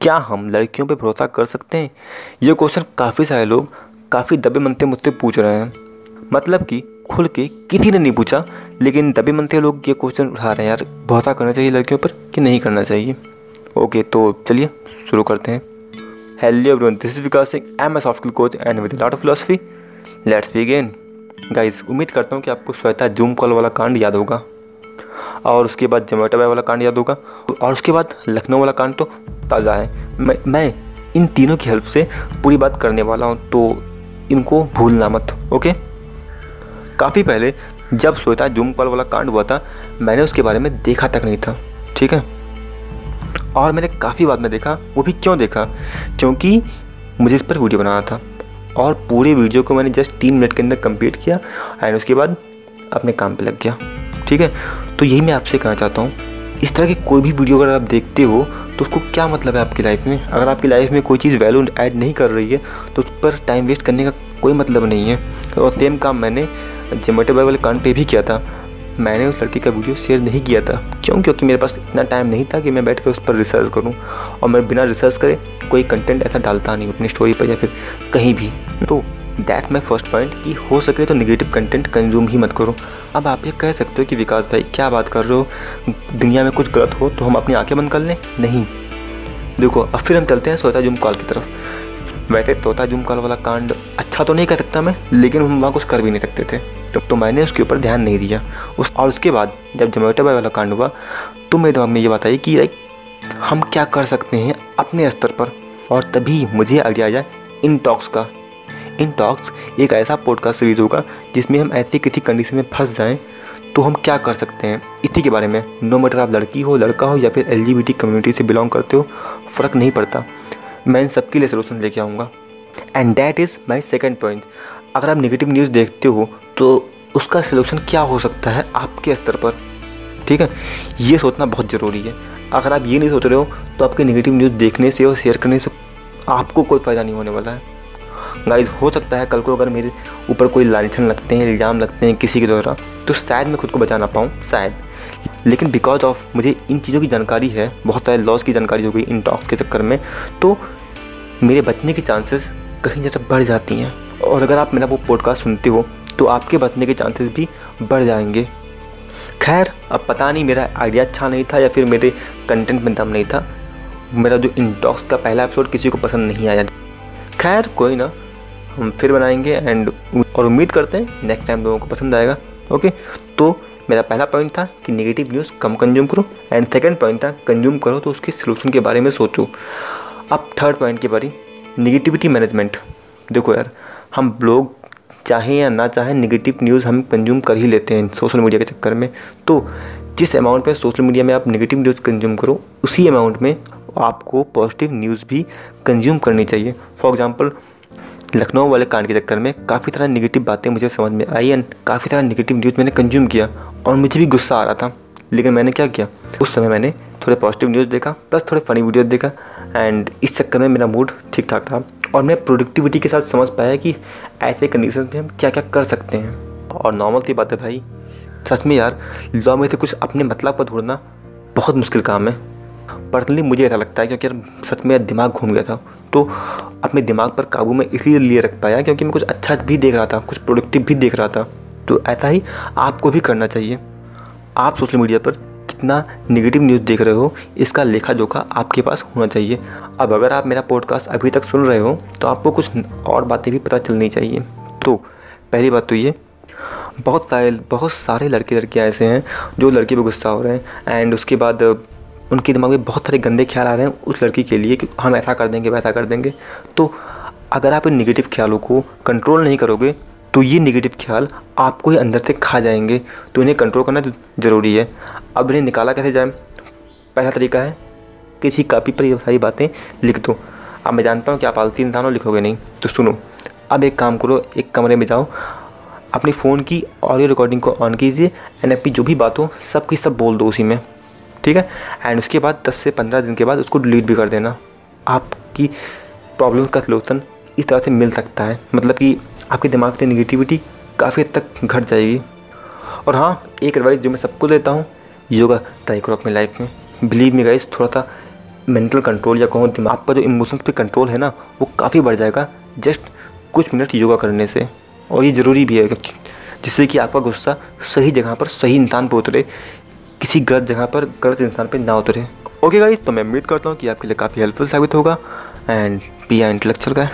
क्या हम लड़कियों पे भरोसा कर सकते हैं? ये क्वेश्चन काफ़ी सारे लोग काफ़ी दबे मनते मुझसे पूछ रहे हैं। मतलब कि खुल के किसी ने नहीं पूछा, लेकिन दबे मनते लोग ये क्वेश्चन उठा रहे हैं, यार, भरोसा करना चाहिए लड़कियों पर कि नहीं करना चाहिए? ओके तो चलिए, शुरू करते हैं। Hello everyone this is Vikas Singh I am a soft coach and with lot of philosophy let's begin guys उम्मीद करता हूँ कि आपको श्वेता जूम कॉल वाला कांड याद होगा। और उसके बाद जोमेटो वाला कांड याद होगा। और उसके बाद लखनऊ वाला कांड तो ताज़ा है। मैं मैं इन तीनों की हेल्प से पूरी बात करने वाला हूँ तो इनको भूलना मत ओके काफ़ी पहले जब श्वेता जूम कॉल वाला कांड हुआ था, मैंने उसके बारे में देखा तक नहीं था, ठीक है? और मैंने काफ़ी बाद में देखा, वो भी क्यों देखा? क्योंकि मुझे इस पर वीडियो बनाना था। और पूरे वीडियो को मैंने जस्ट तीन मिनट के अंदर कंप्लीट किया एंड उसके बाद अपने काम पे लग गया, ठीक है? तो यही मैं आपसे कहना चाहता हूँ, इस तरह की कोई भी वीडियो अगर आप देखते हो तो उसको क्या मतलब है आपकी लाइफ में? अगर आपकी लाइफ में कोई चीज़ वैल्यू ऐड नहीं कर रही है तो उस पर टाइम वेस्ट करने का कोई मतलब नहीं है। और सेम काम मैंने जोमेटो वाले कांड पे भी किया था। मैंने उस लड़की का वीडियो शेयर नहीं किया था। क्यों? क्योंकि मेरे पास इतना टाइम नहीं था कि मैं बैठ कर उस पर रिसर्च करूँ। और मैं बिना रिसर्च करे कोई कंटेंट ऐसा डालता नहीं अपनी स्टोरी पर या फिर कहीं भी। तो दैट माई फ़र्स्ट पॉइंट कि हो सके तो निगेटिव कंटेंट कंज्यूम ही मत करो। अब आप ये कह सकते हो कि विकास भाई क्या बात कर रहे हो? दुनिया में कुछ गलत हो तो हम अपनी आँखें बंद कर लें? नहीं। देखो अब फिर हम चलते हैं सोता जुम कॉल की तरफ़। वैसे सोता जुम कॉल वाला कांड अच्छा तो नहीं कह सकता मैं लेकिन हम वहाँ कुछ कर भी नहीं सकते थे। तो, तो मैंने उसके ऊपर ध्यान नहीं दिया। उस और उसके बाद जब जोमेटो वाला कांड हुआ तो मेरे दिमाग में ये बात आई कि लाइक हम क्या कर सकते हैं अपने स्तर पर? और तभी मुझे आइडिया आया इन टॉक्स का। इन टॉक्स एक ऐसा पॉडकास्ट सीरीज़ होगा जिसमें हम ऐसी किसी कंडीशन में फंस जाएँ तो हम क्या कर सकते हैं? इसी के बारे में नो मैटर आप लड़की हो, लड़का हो, या फिर एल कम्युनिटी से बिलोंग करते हो, फ़र्क नहीं पड़ता। मैं इन सबके लिए सोल्यूशन लेके आऊँगा। And that is my second point अगर आप निगेटिव न्यूज़ देखते हो तो उसका सोल्यूशन क्या हो सकता है आपके स्तर पर? ठीक है? ये सोचना बहुत ज़रूरी है। अगर आप ये नहीं सोच रहे हो तो आपके नेगेटिव न्यूज़ देखने से और शेयर करने से आपको कोई फ़ायदा नहीं होने वाला है। गाइज़ हो सकता है कल को अगर मेरे ऊपर कोई लालछन लगते हैं, इल्ज़ाम लगते हैं किसी के द्वारा तो शायद मैं खुद को बचा ना पाऊँ, शायद। लेकिन बिकॉज़ ऑफ़ मुझे इन चीज़ों की जानकारी है, बहुत सारे लॉस की जानकारी हो गई इन टॉक्स के चक्कर में तो मेरे बचने के चांसेस कहीं ज़्यादा बढ़ जाती हैं। और अगर आप मेरा वो पॉडकास्ट सुनते हो तो आपके बचने के चांसेस भी बढ़ जाएँगे। खैर, अब पता नहीं मेरा आइडिया अच्छा नहीं था या फिर मेरे कंटेंट में दम नहीं था। मेरा जो इनटॉक्स का पहला एपिसोड किसी को पसंद नहीं आया। खैर, कोई ना हम फिर बनाएँगे एंड और उम्मीद करते हैं नेक्स्ट टाइम लोगों को पसंद आएगा ओके तो मेरा पहला पॉइंट था कि नेगेटिव न्यूज़ कम कंज्यूम करो एंड सेकंड पॉइंट था कंज्यूम करो तो उसके सोल्यूशन के बारे में सोचो। अब थर्ड पॉइंट की बारी निगेटिविटी मैनेजमेंट देखो यार, हम लोग चाहें या ना चाहें निगेटिव न्यूज़ हम कंज्यूम कर ही लेते हैं सोशल मीडिया के चक्कर में। तो जिस अमाउंट में सोशल मीडिया में आप नेगेटिव न्यूज़ कंज्यूम करो, उसी अमाउंट में आपको पॉजिटिव न्यूज़ भी कंज्यूम करनी चाहिए। फॉर एग्ज़ाम्पल लखनऊ वाले कांड के चक्कर में काफ़ी सारा निगेटिव बातें मुझे समझ में आई एंड काफ़ी सारा निगेटिव न्यूज़ मैंने कंज्यूम किया और मुझे भी गुस्सा आ रहा था। लेकिन मैंने क्या किया? उस समय मैंने थोड़े पॉजिटिव न्यूज़ देखा प्लस थोड़े फ़नी वीडियो देखा एंड इस चक्कर में मेरा मूड ठीक ठाक था और मैं प्रोडक्टिविटी के साथ समझ पाया कि ऐसे कंडीशन में हम क्या क्या कर सकते हैं। और नॉर्मल सी बात है भाई, सच में यार लॉ में से कुछ अपने मतलब पर ढूंढना बहुत मुश्किल काम है। पर्सनली मुझे ऐसा लगता है क्योंकि यार सच में दिमाग घूम गया था। तो अपने दिमाग पर काबू में इसीलिए लिए रख पाया क्योंकि मैं कुछ अच्छा भी देख रहा था, कुछ प्रोडक्टिव भी देख रहा था। तो ऐसा ही आपको भी करना चाहिए। आप सोशल मीडिया पर कितना निगेटिव न्यूज़ देख रहे हो, इसका लेखा जोखा आपके पास होना चाहिए। अब अगर आप मेरा पॉडकास्ट अभी तक सुन रहे हो तो आपको कुछ और बातें भी पता चलनी चाहिए। तो पहली बात तो ये, बहुत सारे बहुत सारे लड़के लड़कियाँ ऐसे हैं, जो लड़के पर गुस्सा हो रहे हैं एंड उसके बाद उनके दिमाग में बहुत सारे गंदे ख्याल आ रहे हैं उस लड़की के लिए कि हम ऐसा कर देंगे, वैसा कर देंगे। तो अगर आप इन निगेटिव ख्यालों को कंट्रोल नहीं करोगे तो ये निगेटिव ख्याल आपको ही अंदर से खा जाएँगे। तो इन्हें कंट्रोल करना ज़रूरी है। अब इन्हें निकाला कैसे जाए? पहला तरीका है, किसी कापी पर ये सारी बातें लिख दो। अब मैं जानता हूँ कि आप आलती इंसान हो, लिखोगे नहीं। तो सुनो, अब एक काम करो, एक कमरे में जाओ। अपने फ़ोन की ऑडियो रिकॉर्डिंग को ऑन कीजिए एंड अपनी जो भी बात हो, सब की सब बोल दो उसी में। ठीक है? एंड उसके बाद 10 से 15 दिन के बाद उसको डिलीट भी कर देना। आपकी प्रॉब्लम का सलूशन इस तरह से मिल सकता है। मतलब कि आपके दिमाग की निगेटिविटी काफ़ी हद तक घट जाएगी। और हाँ एक एडवाइस जो मैं सबको देता हूँ योगा ट्राई करो अपनी लाइफ में। बिलीव मी गाइस थोड़ा सा मेंटल कंट्रोल या कहूँ दिमाग का जो इमोशंस पे कंट्रोल है ना, वो काफ़ी बढ़ जाएगा। जस्ट कुछ मिनट योगा करने से। और ये ज़रूरी भी है जिससे कि आपका गुस्सा सही जगह पर सही इंसान पर उतरे। किसी गलत जगह पर गलत इंसान पर ना उतरे। ओके गाइज़ तो मैं उम्मीद करता हूँ कि आपके लिए काफ़ी हेल्पफुल साबित होगा एंड पी इंटेलेक्चुअल का